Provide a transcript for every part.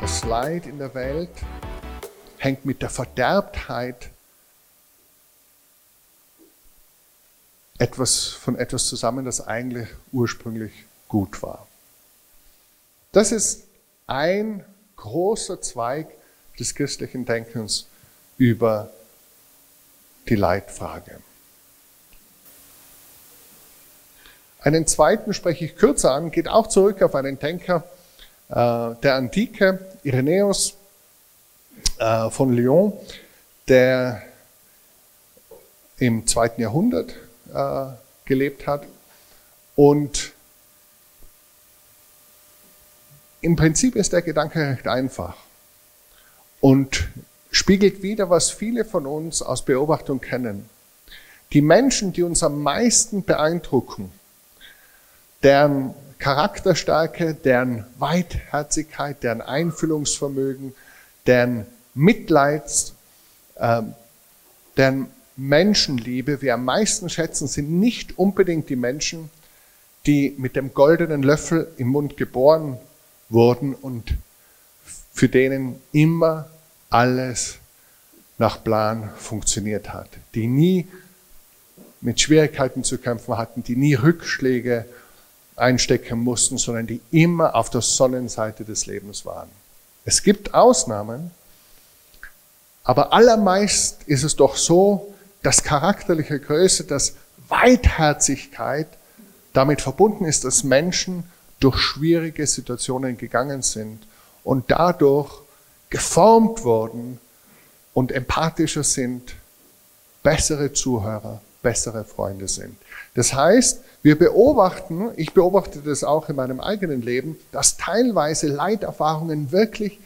Das Leid in der Welt hängt mit der Verderbtheit etwas von etwas zusammen, das eigentlich ursprünglich gut war. Das ist ein großer Zweig des christlichen Denkens über die Leitfrage. Einen zweiten spreche ich kürzer an, geht auch zurück auf einen Denker äh, der Antike, Irenäus äh, von Lyon, der im zweiten Jahrhundert äh, gelebt hat. Und im Prinzip ist der Gedanke recht einfach und spiegelt wieder, was viele von uns aus Beobachtung kennen. Die Menschen, die uns am meisten beeindrucken, deren Charakterstärke, deren Weitherzigkeit, deren Einfühlungsvermögen, deren Mitleids, äh, deren Menschenliebe. Wir am meisten schätzen, sind nicht unbedingt die Menschen, die mit dem goldenen Löffel im Mund geboren wurden und für denen immer alles nach Plan funktioniert hat, die nie mit Schwierigkeiten zu kämpfen hatten, die nie Rückschläge einstecken mussten, sondern die immer auf der Sonnenseite des Lebens waren. Es gibt Ausnahmen, aber allermeist ist es doch so, dass charakterliche Größe, dass Weitherzigkeit damit verbunden ist, dass Menschen durch schwierige Situationen gegangen sind und dadurch geformt wurden und empathischer sind, bessere Zuhörer, bessere Freunde sind. Das heißt, wir beobachten, ich beobachte das auch in meinem eigenen Leben, dass teilweise Leiterfahrungen wirklich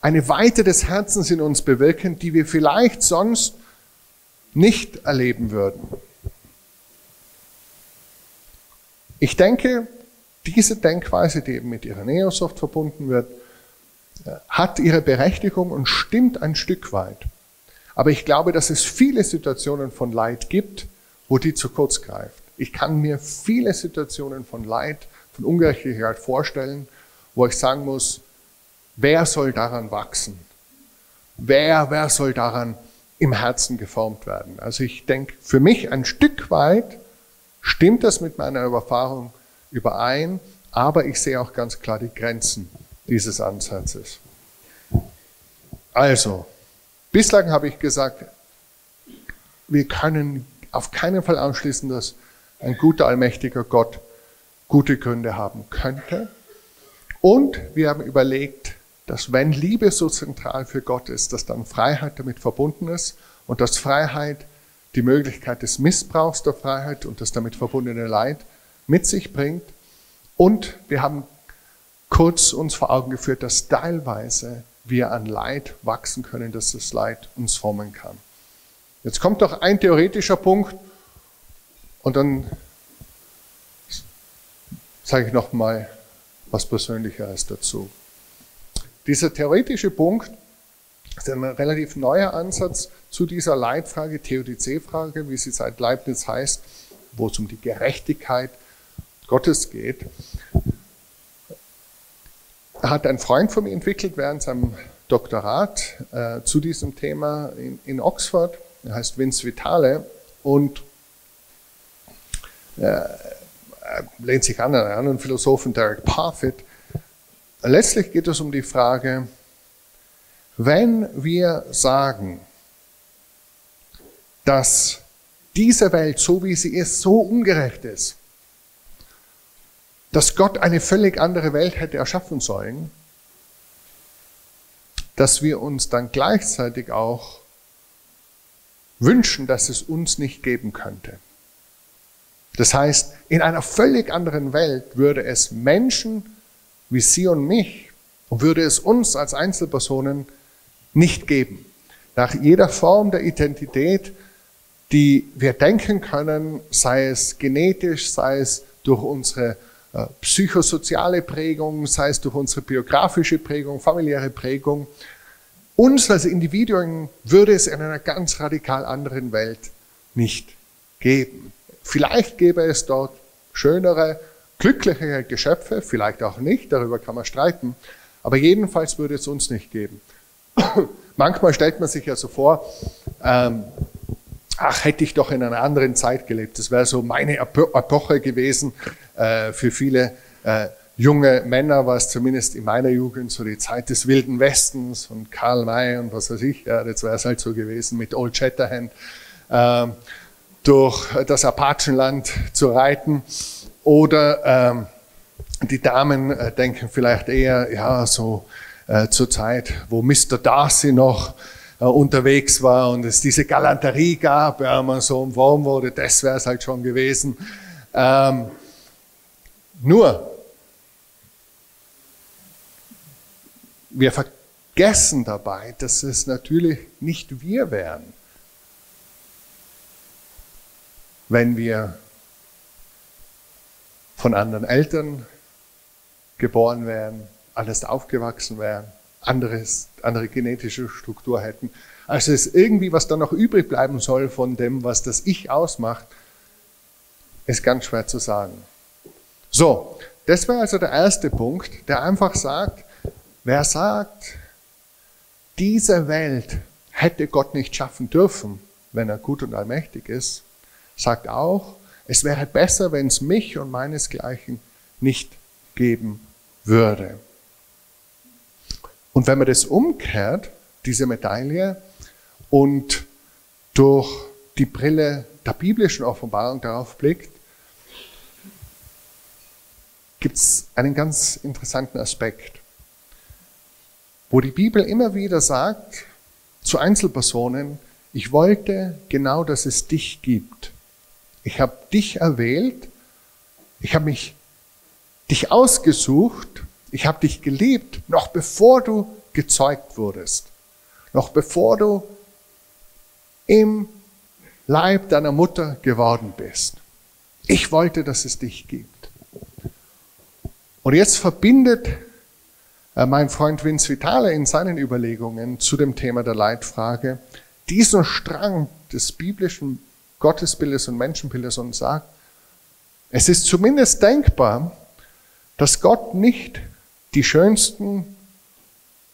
eine Weite des Herzens in uns bewirken, die wir vielleicht sonst nicht erleben würden. Ich denke, diese Denkweise, die eben mit Irenäus oft verbunden wird, äh, hat ihre Berechtigung und stimmt ein Stück weit. Aber ich glaube, dass es viele Situationen von Leid gibt, wo die zu kurz greift. Ich kann mir viele Situationen von Leid, von Ungerechtigkeit vorstellen, wo ich sagen muss, wer soll daran wachsen? Wer, wer soll daran im Herzen geformt werden? Also ich denke, für mich ein Stück weit stimmt das mit meiner Erfahrung überein, aber ich sehe auch ganz klar die Grenzen dieses Ansatzes. Also, bislang habe ich gesagt, wir können auf keinen Fall ausschließen, dass ein guter, allmächtiger Gott gute Gründe haben könnte. Und wir haben überlegt, dass wenn Liebe so zentral für Gott ist, dass dann Freiheit damit verbunden ist und dass Freiheit die Möglichkeit des Missbrauchs der Freiheit und das damit verbundene Leid mit sich bringt. Und wir haben kurz uns vor Augen geführt, dass teilweise wir an Leid wachsen können, dass das Leid uns formen kann. Jetzt kommt noch ein theoretischer Punkt und dann sage ich noch mal was Persönlicheres dazu. Dieser theoretische Punkt ist ein relativ neuer Ansatz zu dieser Leitfrage, Theodizee-Frage, wie sie seit Leibniz heißt, wo es um die Gerechtigkeit Gottes geht. Hat ein Freund von mir entwickelt während seinem Doktorat äh, zu diesem Thema in, in, Oxford. Er heißt Vince Vitale und äh, lehnt sich an einen anderen Philosophen, Derek Parfit. Letztlich geht es um die Frage, wenn wir sagen, dass diese Welt, so wie sie ist, so ungerecht ist, dass Gott eine völlig andere Welt hätte erschaffen sollen, dass wir uns dann gleichzeitig auch wünschen, dass es uns nicht geben könnte. Das heißt, in einer völlig anderen Welt würde es Menschen wie Sie und mich würde es uns als Einzelpersonen nicht geben. Nach jeder Form der Identität, die wir denken können, sei es genetisch, sei es durch unsere äh, psychosoziale Prägung, sei es durch unsere biografische Prägung, familiäre Prägung. Uns als Individuen würde es in einer ganz radikal anderen Welt nicht geben. Vielleicht gäbe es dort schönere, glücklichere Geschöpfe, vielleicht auch nicht, darüber kann man streiten, aber jedenfalls würde es uns nicht geben. Manchmal stellt man sich ja so vor, ähm, ach, hätte ich doch in einer anderen Zeit gelebt. Das wäre so meine Epoche gewesen. Äh, für viele äh, junge Männer war es zumindest in meiner Jugend so die Zeit des Wilden Westens und Karl May und was weiß ich. Ja, das wäre es halt so gewesen mit Old Shatterhand. Äh, durch das Apachenland zu reiten. Oder ähm, die Damen äh, denken vielleicht eher, ja, so äh, zur Zeit, wo Mr. Darcy noch äh, unterwegs war und es diese Galanterie gab, ja, man so umworben wurde, das wäre es halt schon gewesen. Ähm, nur, wir vergessen dabei, dass es natürlich nicht wir wären, wenn wir von anderen Eltern geboren wären, anders aufgewachsen wären, anderes, andere genetische Struktur hätten. Also es ist irgendwie, was dann noch übrig bleiben soll von dem, was das Ich ausmacht, ist ganz schwer zu sagen. So, das wäre also der erste Punkt, der einfach sagt, wer sagt, diese Welt hätte Gott nicht schaffen dürfen, wenn er gut und allmächtig ist, sagt auch, es wäre besser, wenn es mich und meinesgleichen nicht geben würde. Und wenn man das umkehrt, diese Medaille, und durch die Brille der biblischen Offenbarung darauf blickt, gibt es einen ganz interessanten Aspekt, wo die Bibel immer wieder sagt zu Einzelpersonen, ich wollte genau, dass es dich gibt. Ich habe dich erwählt, ich habe mich dich ausgesucht, ich habe dich geliebt, noch bevor du gezeugt wurdest, noch bevor du im Leib deiner Mutter geworden bist. Ich wollte, dass es dich gibt. Und jetzt verbindet mein Freund Vince Vitale in seinen Überlegungen zu dem Thema der Leitfrage diesen Strang des biblischen Gottesbildes und Menschenbildes und sagt, es ist zumindest denkbar, dass Gott nicht die schönsten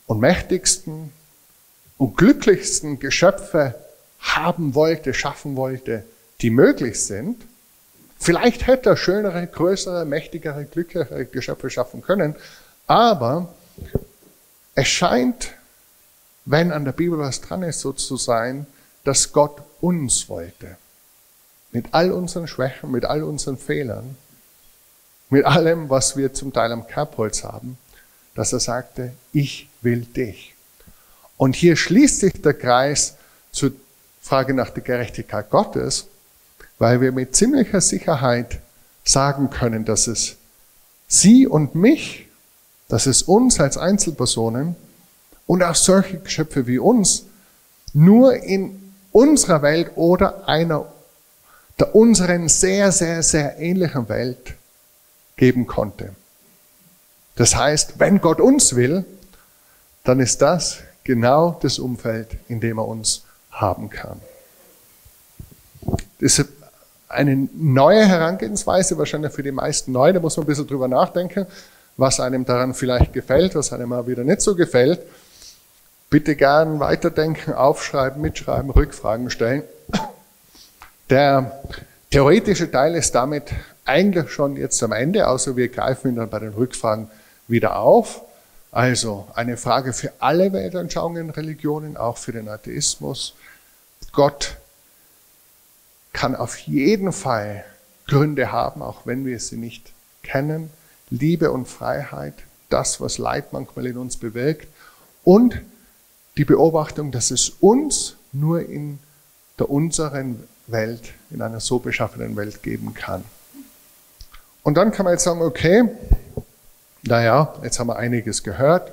und mächtigsten und glücklichsten Geschöpfe haben wollte, schaffen wollte, die möglich sind. Vielleicht hätte er schönere, größere, mächtigere, glücklichere Geschöpfe schaffen können, aber es scheint, wenn an der Bibel was dran ist, so zu sein, dass Gott uns wollte. Mit all unseren Schwächen, mit all unseren Fehlern, mit allem, was wir zum Teil am Kerbholz haben, dass er sagte, ich will dich. Und hier schließt sich der Kreis zur Frage nach der Gerechtigkeit Gottes, weil wir mit ziemlicher Sicherheit sagen können, dass es sie und mich, dass es uns als Einzelpersonen und auch solche Geschöpfe wie uns nur in unserer Welt oder einer der unseren sehr, sehr, sehr ähnlichen Welt geben konnte. Das heißt, wenn Gott uns will, dann ist das genau das Umfeld, in dem er uns haben kann. Das ist eine neue Herangehensweise, wahrscheinlich für die meisten neu, da muss man ein bisschen drüber nachdenken, was einem daran vielleicht gefällt, was einem mal wieder nicht so gefällt. Bitte gern weiterdenken, aufschreiben, mitschreiben, Rückfragen stellen. Der theoretische Teil ist damit eigentlich schon jetzt am Ende, außer wir greifen ihn dann bei den Rückfragen wieder auf. Also eine Frage für alle Weltanschauungen, Religionen, auch für den Atheismus. Gott kann auf jeden Fall Gründe haben, auch wenn wir sie nicht kennen. Liebe und Freiheit, das, was Leid manchmal in uns bewirkt. Und die Beobachtung, dass es uns nur in der unseren Welt, in einer so beschaffenen Welt geben kann. Und dann kann man jetzt sagen, okay, naja, jetzt haben wir einiges gehört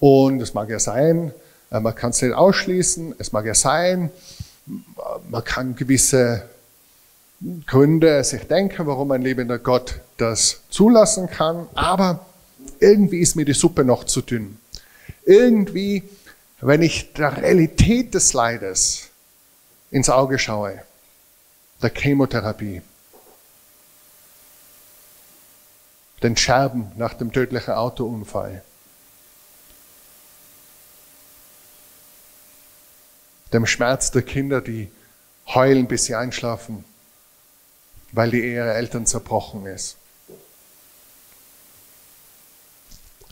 und es mag ja sein, äh, man kann es nicht ausschließen, es mag ja sein, man kann gewisse Gründe sich denken, warum ein lebender Gott das zulassen kann, aber irgendwie ist mir die Suppe noch zu dünn. Irgendwie, wenn ich der Realität des Leides ins Auge schaue, der Chemotherapie, den Scherben nach dem tödlichen Autounfall, dem Schmerz der Kinder, die heulen, bis sie einschlafen, weil die Ehe ihrer Eltern zerbrochen ist.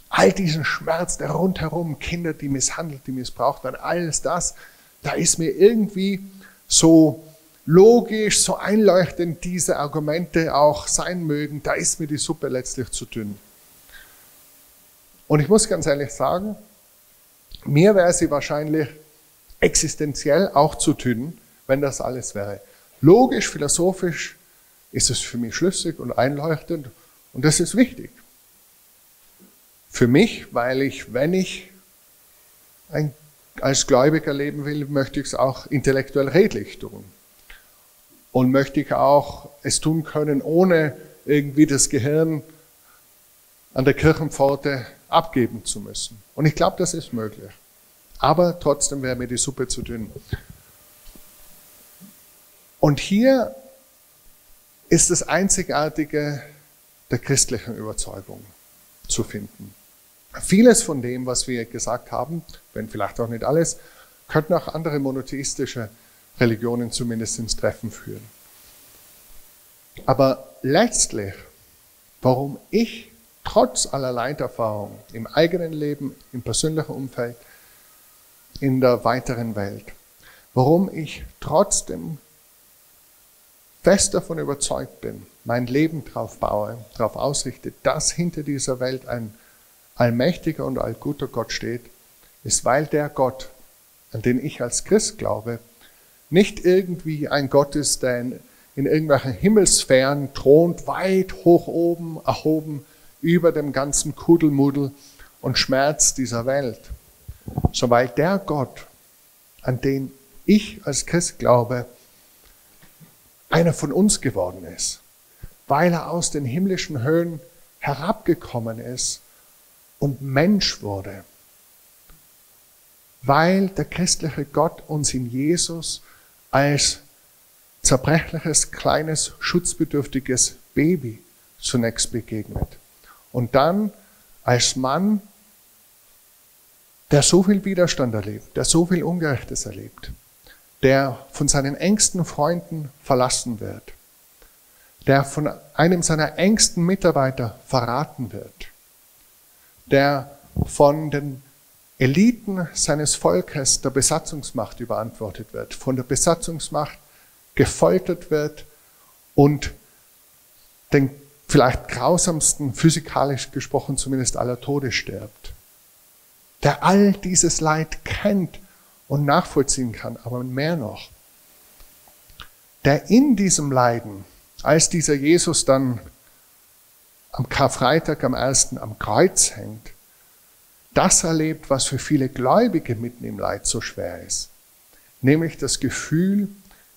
All diesen Schmerz, der rundherum, Kinder, die misshandelt, die missbraucht werden, alles das, da ist mir irgendwie so logisch, so einleuchtend diese Argumente auch sein mögen, da ist mir die Suppe letztlich zu dünn. Und ich muss ganz ehrlich sagen, mir wäre sie wahrscheinlich existenziell auch zu dünn, wenn das alles wäre. Logisch, philosophisch ist es für mich schlüssig und einleuchtend und das ist wichtig. Für mich, weil ich, wenn ich ein, als Gläubiger leben will, möchte ich es auch intellektuell redlich tun. Und möchte ich auch es tun können, ohne irgendwie das Gehirn an der Kirchenpforte abgeben zu müssen. Und ich glaube, das ist möglich. Aber trotzdem wäre mir die Suppe zu dünn. Und hier ist das Einzigartige der christlichen Überzeugung zu finden. Vieles von dem, was wir gesagt haben, wenn vielleicht auch nicht alles, könnten auch andere monotheistische Religionen zumindest ins Treffen führen. Aber letztlich, warum ich trotz aller Leiterfahrung im eigenen Leben, im persönlichen Umfeld, in der weiteren Welt, warum ich trotzdem fest davon überzeugt bin, mein Leben darauf baue, darauf ausrichte, dass hinter dieser Welt ein allmächtiger und allguter Gott steht, ist, weil der Gott, an den ich als Christ glaube, nicht irgendwie ein Gott ist, der in, in irgendwelchen Himmelsphären thront, weit hoch oben, erhoben, über dem ganzen Kudelmudel und Schmerz dieser Welt, so weil der Gott, an den ich als Christ glaube, einer von uns geworden ist, weil er aus den himmlischen Höhen herabgekommen ist und Mensch wurde, weil der christliche Gott uns in Jesus als zerbrechliches, kleines, schutzbedürftiges Baby zunächst begegnet. Und dann als Mann, der so viel Widerstand erlebt, der so viel Ungerechtes erlebt, der von seinen engsten Freunden verlassen wird, der von einem seiner engsten Mitarbeiter verraten wird, der von den Eliten seines Volkes der Besatzungsmacht überantwortet wird, von der Besatzungsmacht gefoltert wird und den vielleicht grausamsten, physikalisch gesprochen zumindest aller Tode stirbt, der all dieses Leid kennt und nachvollziehen kann, aber mehr noch, der in diesem Leiden, als dieser Jesus dann am Karfreitag am ersten am Kreuz hängt, das erlebt, was für viele Gläubige mitten im Leid so schwer ist, nämlich das Gefühl,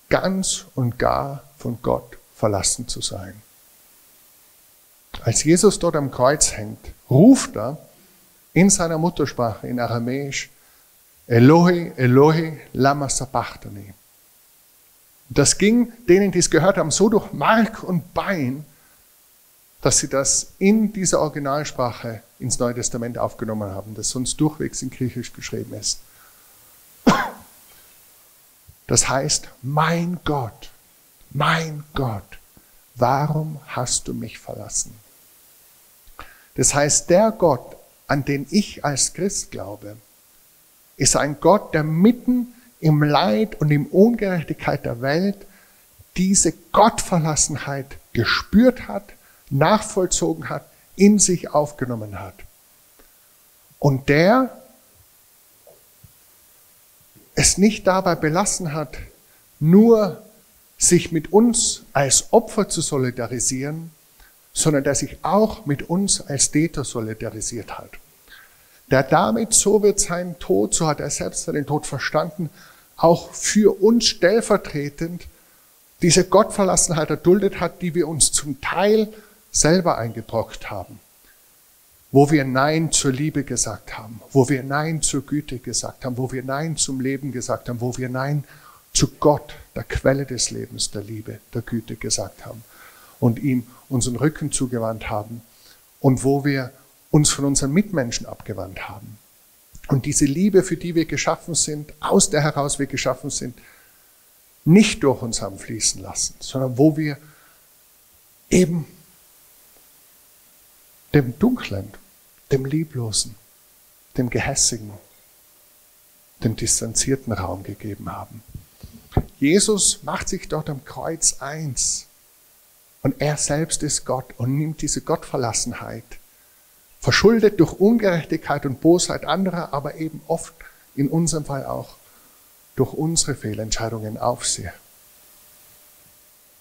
ganz und gar von Gott verlassen zu sein. Als Jesus dort am Kreuz hängt, ruft er in seiner Muttersprache, in Aramäisch, Elohi, Elohi, lama sabachthani. Das ging denen, die es gehört haben, so durch Mark und Bein, dass sie das in dieser Originalsprache ins Neue Testament aufgenommen haben, das sonst durchwegs in Griechisch geschrieben ist. Das heißt, mein Gott, mein Gott, warum hast du mich verlassen? Das heißt, der Gott, an den ich als Christ glaube, ist ein Gott, der mitten im Leid und im Ungerechtigkeit der Welt diese Gottverlassenheit gespürt hat, nachvollzogen hat, in sich aufgenommen hat. Und der es nicht dabei belassen hat, nur sich mit uns als Opfer zu solidarisieren, sondern der sich auch mit uns als Täter solidarisiert hat. Der damit, so wird sein Tod, so hat er selbst seinen Tod verstanden, auch für uns stellvertretend diese Gottverlassenheit erduldet hat, die wir uns zum Teil selber eingebrockt haben, wo wir Nein zur Liebe gesagt haben, wo wir Nein zur Güte gesagt haben, wo wir Nein zum Leben gesagt haben, wo wir Nein zu Gott, der Quelle des Lebens, der Liebe, der Güte gesagt haben und ihm unseren Rücken zugewandt haben. Und wo wir uns von unseren Mitmenschen abgewandt haben. Und diese Liebe, für die wir geschaffen sind, aus der heraus wir geschaffen sind, nicht durch uns haben fließen lassen, sondern wo wir eben dem Dunklen, dem Lieblosen, dem Gehässigen, dem distanzierten Raum gegeben haben. Jesus macht sich dort am Kreuz eins und er selbst ist Gott und nimmt diese Gottverlassenheit, verschuldet durch Ungerechtigkeit und Bosheit anderer, aber eben oft in unserem Fall auch durch unsere Fehlentscheidungen auf sich.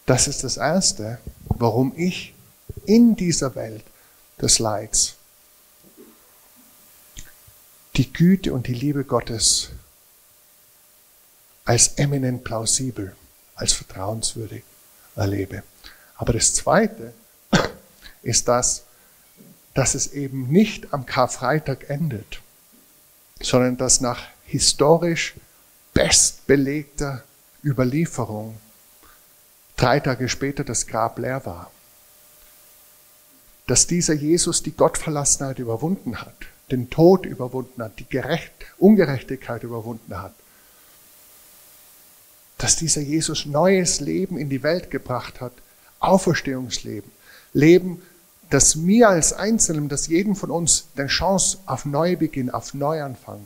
Das ist das Erste, warum ich in dieser Welt des Leids die Güte und die Liebe Gottes als eminent plausibel, als vertrauenswürdig erlebe. Aber das Zweite ist das, dass es eben nicht am Karfreitag endet, sondern dass nach historisch bestbelegter Überlieferung drei Tage später das Grab leer war. Dass dieser Jesus die Gottverlassenheit überwunden hat, den Tod überwunden hat, die Gerecht Ungerechtigkeit überwunden hat. Dass dieser Jesus neues Leben in die Welt gebracht hat, Auferstehungsleben, Leben, das mir als Einzelnen, das jedem von uns eine Chance auf Neubeginn, auf Neuanfang,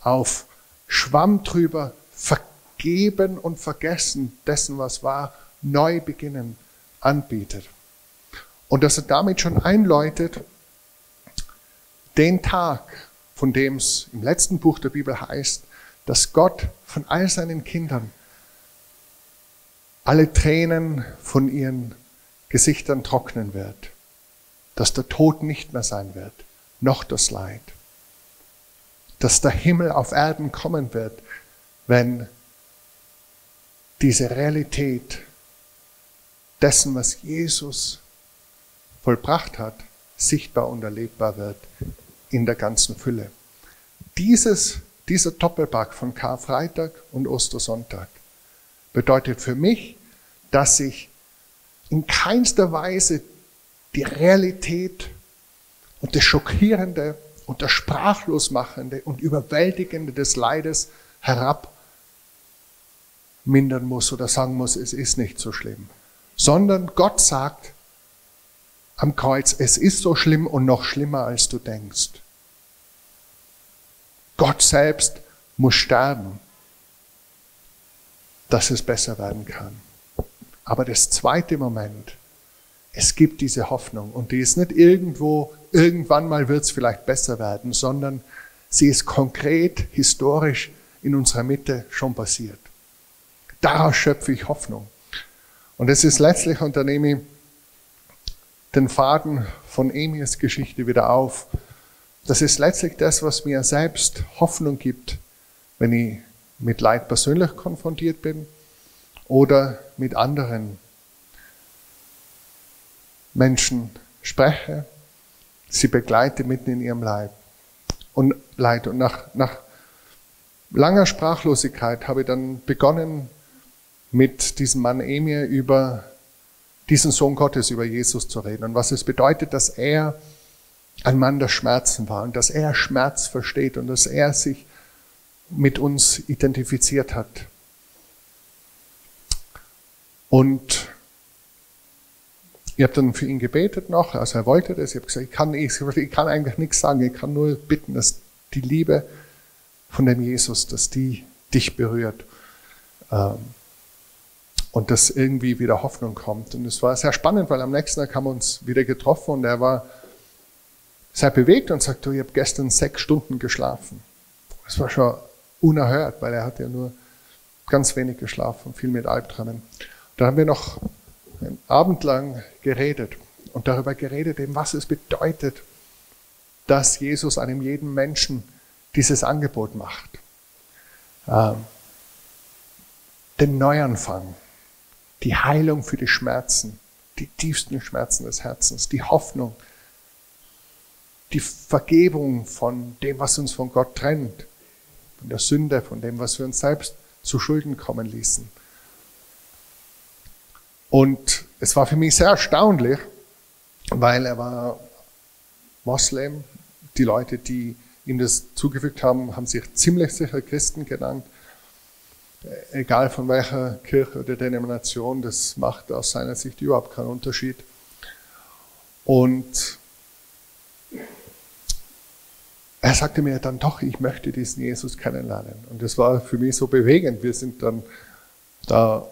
auf Schwamm drüber, vergeben und vergessen dessen, was war, neu beginnen anbietet. Und dass er damit schon einläutet, den Tag, von dem es im letzten Buch der Bibel heißt, dass Gott von all seinen Kindern alle Tränen von ihren Gesichtern trocknen wird, dass der Tod nicht mehr sein wird, noch das Leid, dass der Himmel auf Erden kommen wird, wenn diese Realität dessen, was Jesus vollbracht hat, sichtbar und erlebbar wird in der ganzen Fülle. Dieses, dieser Doppelpack von Karfreitag und Ostersonntag bedeutet für mich, dass ich in keinster Weise die Realität und das Schockierende und das Sprachlosmachende und Überwältigende des Leides herab mindern muss oder sagen muss, es ist nicht so schlimm. Sondern Gott sagt am Kreuz, es ist so schlimm und noch schlimmer, als du denkst. Gott selbst muss sterben, dass es besser werden kann. Aber das zweite Moment, es gibt diese Hoffnung und die ist nicht irgendwo, irgendwann mal wird es vielleicht besser werden, sondern sie ist konkret, historisch in unserer Mitte schon passiert. Daraus schöpfe ich Hoffnung. Und es ist letztlich, und da nehme ich den Faden von Emirs Geschichte wieder auf, das ist letztlich das, was mir selbst Hoffnung gibt, wenn ich mit Leid persönlich konfrontiert bin oder mit anderen Menschen spreche, sie begleite mitten in ihrem Leid. Und Leid. Und nach, nach langer Sprachlosigkeit habe ich dann begonnen, mit diesem Mann Emir über diesen Sohn Gottes, über Jesus zu reden und was es bedeutet, dass er ein Mann der Schmerzen war und dass er Schmerz versteht und dass er sich mit uns identifiziert hat. Und ich habe dann für ihn gebetet noch, also er wollte das, ich habe gesagt, ich kann, ich, ich kann eigentlich nichts sagen, ich kann nur bitten, dass die Liebe von dem Jesus, dass die dich berührt. Ähm, und dass irgendwie wieder Hoffnung kommt. Und es war sehr spannend, weil am nächsten Tag haben wir uns wieder getroffen und er war sehr bewegt und sagte, ich habe gestern sechs Stunden geschlafen. Das war schon unerhört, weil er hat ja nur ganz wenig geschlafen, viel mit Albträumen. Da haben wir noch einen Abend lang geredet und darüber geredet, eben was es bedeutet, dass Jesus einem jeden Menschen dieses Angebot macht. Ähm, den Neuanfang, die Heilung für die Schmerzen, die tiefsten Schmerzen des Herzens, die Hoffnung, die Vergebung von dem, was uns von Gott trennt, von der Sünde, von dem, was wir uns selbst zu Schulden kommen ließen. Und es war für mich sehr erstaunlich, weil er war Moslem. Die Leute, die ihm das zugefügt haben, haben sich ziemlich sicher Christen genannt. Egal von welcher Kirche oder Denomination, das macht aus seiner Sicht überhaupt keinen Unterschied. Und er sagte mir dann doch, ich möchte diesen Jesus kennenlernen. Und das war für mich so bewegend. Wir sind dann da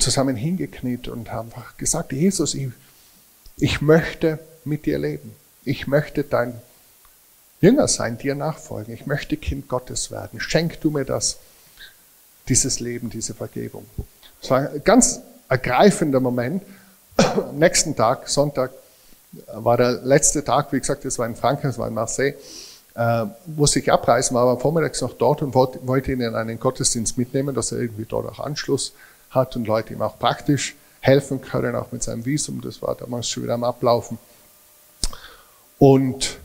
zusammen hingekniet und haben einfach gesagt, Jesus, ich, ich möchte mit dir leben. Ich möchte dein Jünger sein, dir nachfolgen. Ich möchte Kind Gottes werden. Schenk du mir das, dieses Leben, diese Vergebung. Das war ein ganz ergreifender Moment. Am nächsten Tag, Sonntag, war der letzte Tag, wie gesagt, das war in Frankreich, das war in Marseille äh, musste ich abreisen, war aber vormittags noch dort und wollte, wollte ihn in einen Gottesdienst mitnehmen, dass er irgendwie dort auch Anschluss hat und Leute ihm auch praktisch helfen können, auch mit seinem Visum. Das war damals schon wieder am Ablaufen. Und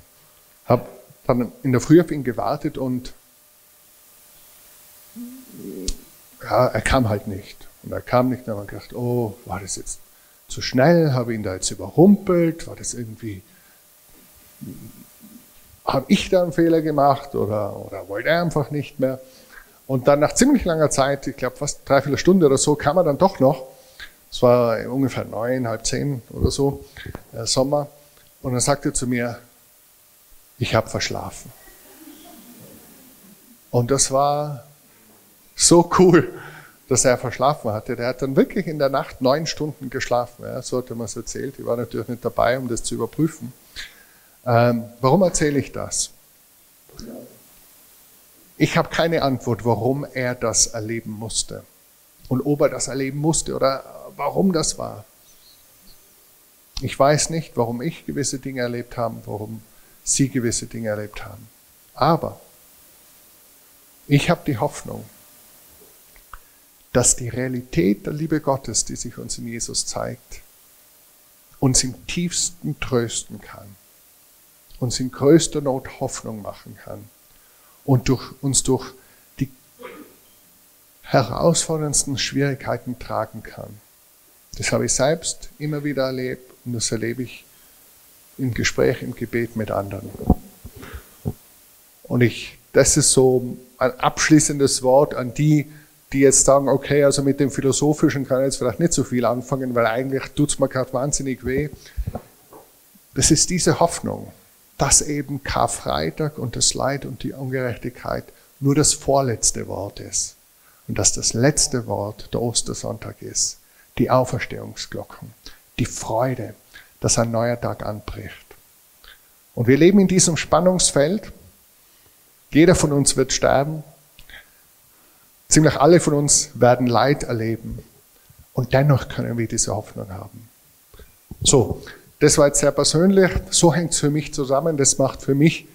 habe dann in der Früh auf ihn gewartet und ja, er kam halt nicht. Und er kam nicht, dann habe ich gedacht, oh, war das jetzt zu schnell? Habe ihn da jetzt überrumpelt? War das irgendwie habe ich da einen Fehler gemacht oder, oder wollte er einfach nicht mehr? Und dann nach ziemlich langer Zeit, ich glaube fast dreiviertel Stunde oder so, kam er dann doch noch. Es war ungefähr neun, halb zehn oder so, äh, Sommer. Und dann sagte er zu mir, ich habe verschlafen. Und das war so cool, dass er verschlafen hatte. Der hat dann wirklich in der Nacht neun Stunden geschlafen. Ja, so hat er mir erzählt. Ich war natürlich nicht dabei, um das zu überprüfen. Ähm, warum erzähle ich das? Ich habe keine Antwort, warum er das erleben musste und ob er das erleben musste oder warum das war. Ich weiß nicht, warum ich gewisse Dinge erlebt habe, warum Sie gewisse Dinge erlebt haben. Aber ich habe die Hoffnung, dass die Realität der Liebe Gottes, die sich uns in Jesus zeigt, uns im tiefsten trösten kann uns in größter Not Hoffnung machen kann und durch, uns durch die herausforderndsten Schwierigkeiten tragen kann. Das habe ich selbst immer wieder erlebt und das erlebe ich im Gespräch, im Gebet mit anderen. Und ich, das ist so ein abschließendes Wort an die, die jetzt sagen, okay, also mit dem Philosophischen kann ich jetzt vielleicht nicht so viel anfangen, weil eigentlich tut es mir gerade wahnsinnig weh. Das ist diese Hoffnung dass eben Karfreitag und das Leid und die Ungerechtigkeit nur das vorletzte Wort ist und dass das letzte Wort der Ostersonntag ist, die Auferstehungsglocken, die Freude, dass ein neuer Tag anbricht. Und wir leben in diesem Spannungsfeld. Jeder von uns wird sterben. Ziemlich alle von uns werden Leid erleben. Und dennoch können wir diese Hoffnung haben. So, das war jetzt sehr persönlich. So hängt es für mich zusammen. Das macht für mich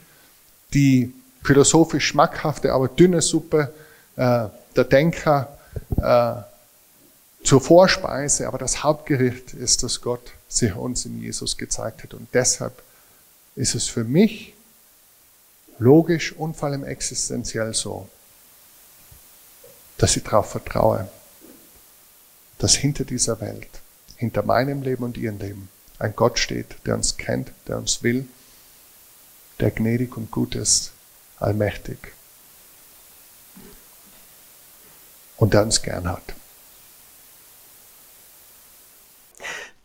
die philosophisch schmackhafte, aber dünne Suppe äh, der Denker äh, zur Vorspeise. Aber das Hauptgericht ist, dass Gott sich uns in Jesus gezeigt hat. Und deshalb ist es für mich logisch und vor allem existenziell so, dass ich darauf vertraue, dass hinter dieser Welt, hinter meinem Leben und ihrem Leben, ein Gott steht, der uns kennt, der uns will, der gnädig und gut ist, allmächtig und der uns gern hat.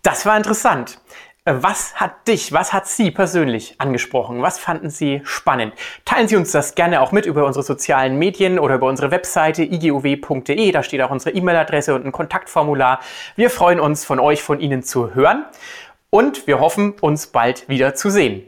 Das war interessant. Was hat dich, was hat Sie persönlich angesprochen? Was fanden Sie spannend? Teilen Sie uns das gerne auch mit über unsere sozialen Medien oder über unsere Webseite igow.de. Da steht auch unsere E-Mail-Adresse und ein Kontaktformular. Wir freuen uns, von euch, von Ihnen zu hören und wir hoffen, uns bald wieder zu sehen.